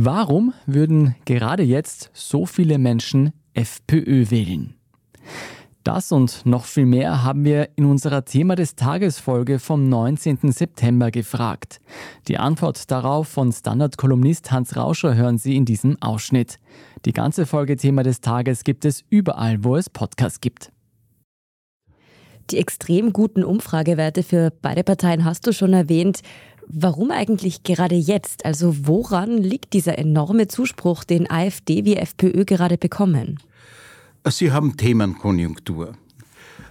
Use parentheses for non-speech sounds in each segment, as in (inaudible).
Warum würden gerade jetzt so viele Menschen FPÖ wählen? Das und noch viel mehr haben wir in unserer Thema des Tages Folge vom 19. September gefragt. Die Antwort darauf von Standard-Kolumnist Hans Rauscher hören Sie in diesem Ausschnitt. Die ganze Folge Thema des Tages gibt es überall, wo es Podcasts gibt. Die extrem guten Umfragewerte für beide Parteien hast du schon erwähnt. Warum eigentlich gerade jetzt? Also woran liegt dieser enorme Zuspruch, den AfD wie FPÖ gerade bekommen? Sie haben Themenkonjunktur.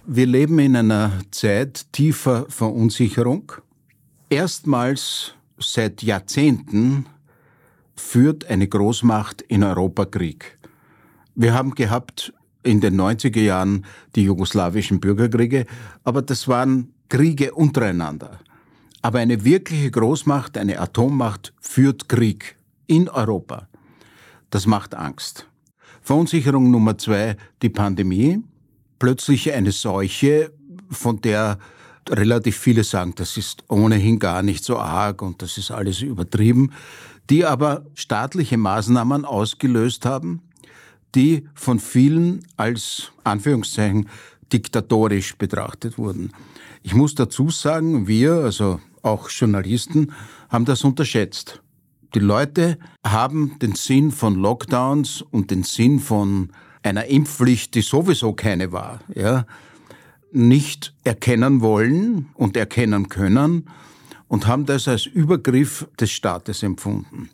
Wir leben in einer Zeit tiefer Verunsicherung. Erstmals seit Jahrzehnten führt eine Großmacht in Europa Krieg. Wir haben gehabt in den 90er Jahren die jugoslawischen Bürgerkriege, aber das waren Kriege untereinander. Aber eine wirkliche Großmacht, eine Atommacht führt Krieg in Europa. Das macht Angst. Verunsicherung Nummer zwei, die Pandemie. Plötzlich eine Seuche, von der relativ viele sagen, das ist ohnehin gar nicht so arg und das ist alles übertrieben, die aber staatliche Maßnahmen ausgelöst haben, die von vielen als Anführungszeichen diktatorisch betrachtet wurden. Ich muss dazu sagen, wir, also auch Journalisten, haben das unterschätzt. Die Leute haben den Sinn von Lockdowns und den Sinn von einer Impfpflicht, die sowieso keine war, ja, nicht erkennen wollen und erkennen können und haben das als Übergriff des Staates empfunden.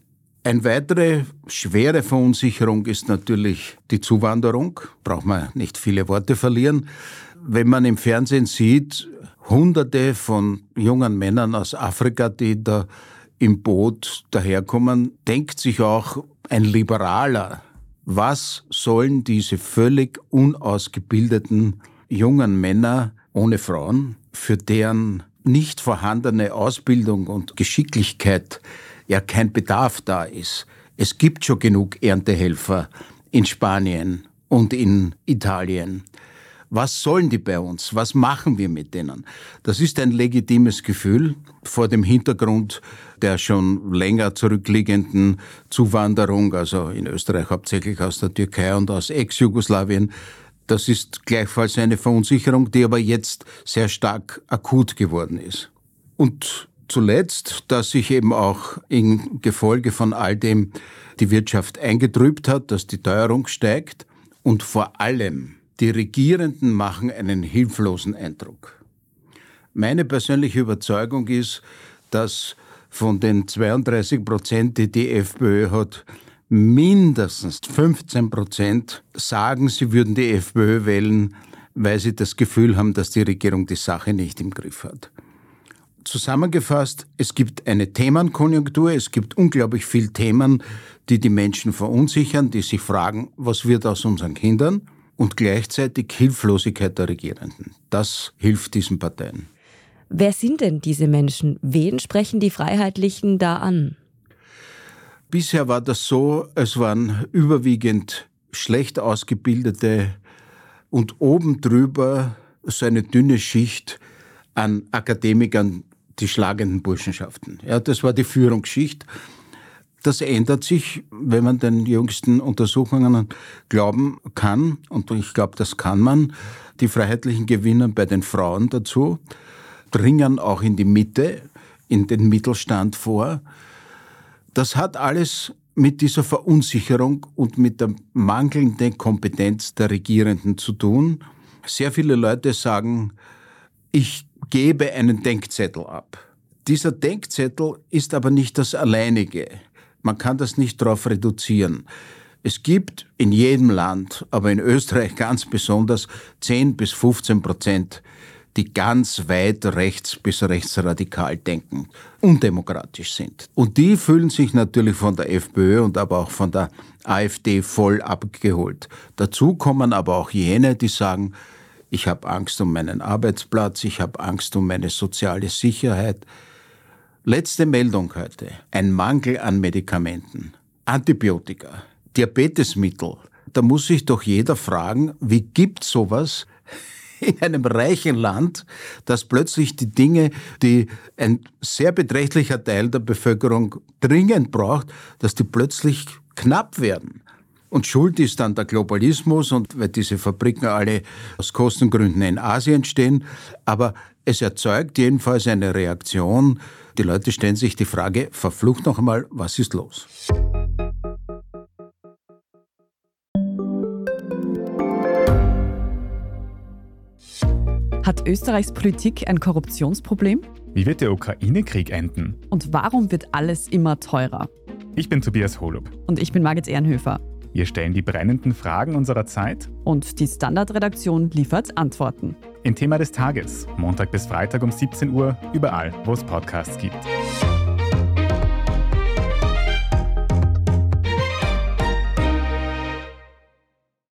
Eine weitere schwere Verunsicherung ist natürlich die Zuwanderung. Braucht man nicht viele Worte verlieren. Wenn man im Fernsehen sieht, Hunderte von jungen Männern aus Afrika, die da im Boot daherkommen, denkt sich auch ein Liberaler, was sollen diese völlig unausgebildeten jungen Männer ohne Frauen, für deren nicht vorhandene Ausbildung und Geschicklichkeit ja kein Bedarf da ist. Es gibt schon genug Erntehelfer in Spanien und in Italien. Was sollen die bei uns? Was machen wir mit denen? Das ist ein legitimes Gefühl vor dem Hintergrund der schon länger zurückliegenden Zuwanderung, also in Österreich hauptsächlich aus der Türkei und aus Ex-Jugoslawien. Das ist gleichfalls eine Verunsicherung, die aber jetzt sehr stark akut geworden ist. Und zuletzt, dass sich eben auch im Gefolge von all dem die Wirtschaft eingetrübt hat, dass die Teuerung steigt und vor allem die Regierenden machen einen hilflosen Eindruck. Meine persönliche Überzeugung ist, dass von den 32 Prozent, die die FPÖ hat, mindestens 15 Prozent sagen, sie würden die FPÖ wählen, weil sie das Gefühl haben, dass die Regierung die Sache nicht im Griff hat. Zusammengefasst, es gibt eine Themenkonjunktur, es gibt unglaublich viele Themen, die die Menschen verunsichern, die sich fragen, was wird aus unseren Kindern und gleichzeitig Hilflosigkeit der Regierenden. Das hilft diesen Parteien. Wer sind denn diese Menschen? Wen sprechen die Freiheitlichen da an? Bisher war das so, es waren überwiegend schlecht ausgebildete und oben drüber so eine dünne Schicht an Akademikern, die schlagenden Burschenschaften. Ja, das war die Führungsschicht. Das ändert sich, wenn man den jüngsten Untersuchungen glauben kann, und ich glaube, das kann man. Die Freiheitlichen gewinnen bei den Frauen dazu, dringen auch in die Mitte, in den Mittelstand vor. Das hat alles mit dieser Verunsicherung und mit der mangelnden Kompetenz der Regierenden zu tun. Sehr viele Leute sagen, ich gebe einen Denkzettel ab. Dieser Denkzettel ist aber nicht das alleinige. Man kann das nicht darauf reduzieren. Es gibt in jedem Land, aber in Österreich (laughs) ganz besonders, 10 bis 15 Prozent die ganz weit rechts bis rechtsradikal denken, undemokratisch sind. Und die fühlen sich natürlich von der FPÖ und aber auch von der AfD voll abgeholt. Dazu kommen aber auch jene, die sagen, ich habe Angst um meinen Arbeitsplatz, ich habe Angst um meine soziale Sicherheit. Letzte Meldung heute. Ein Mangel an Medikamenten, Antibiotika, Diabetesmittel. Da muss sich doch jeder fragen, wie gibt sowas (laughs) in einem reichen Land, dass plötzlich die Dinge, die ein sehr beträchtlicher Teil der Bevölkerung dringend braucht, dass die plötzlich knapp werden. Und Schuld ist dann der Globalismus und weil diese Fabriken alle aus Kostengründen in Asien stehen. Aber es erzeugt jedenfalls eine Reaktion. Die Leute stellen sich die Frage, verflucht noch einmal, was ist los? Hat Österreichs Politik ein Korruptionsproblem? Wie wird der Ukraine-Krieg enden? Und warum wird alles immer teurer? Ich bin Tobias Holub. Und ich bin Margit Ehrenhöfer. Wir stellen die brennenden Fragen unserer Zeit. Und die Standardredaktion liefert Antworten. Im Thema des Tages, Montag bis Freitag um 17 Uhr, überall, wo es Podcasts gibt.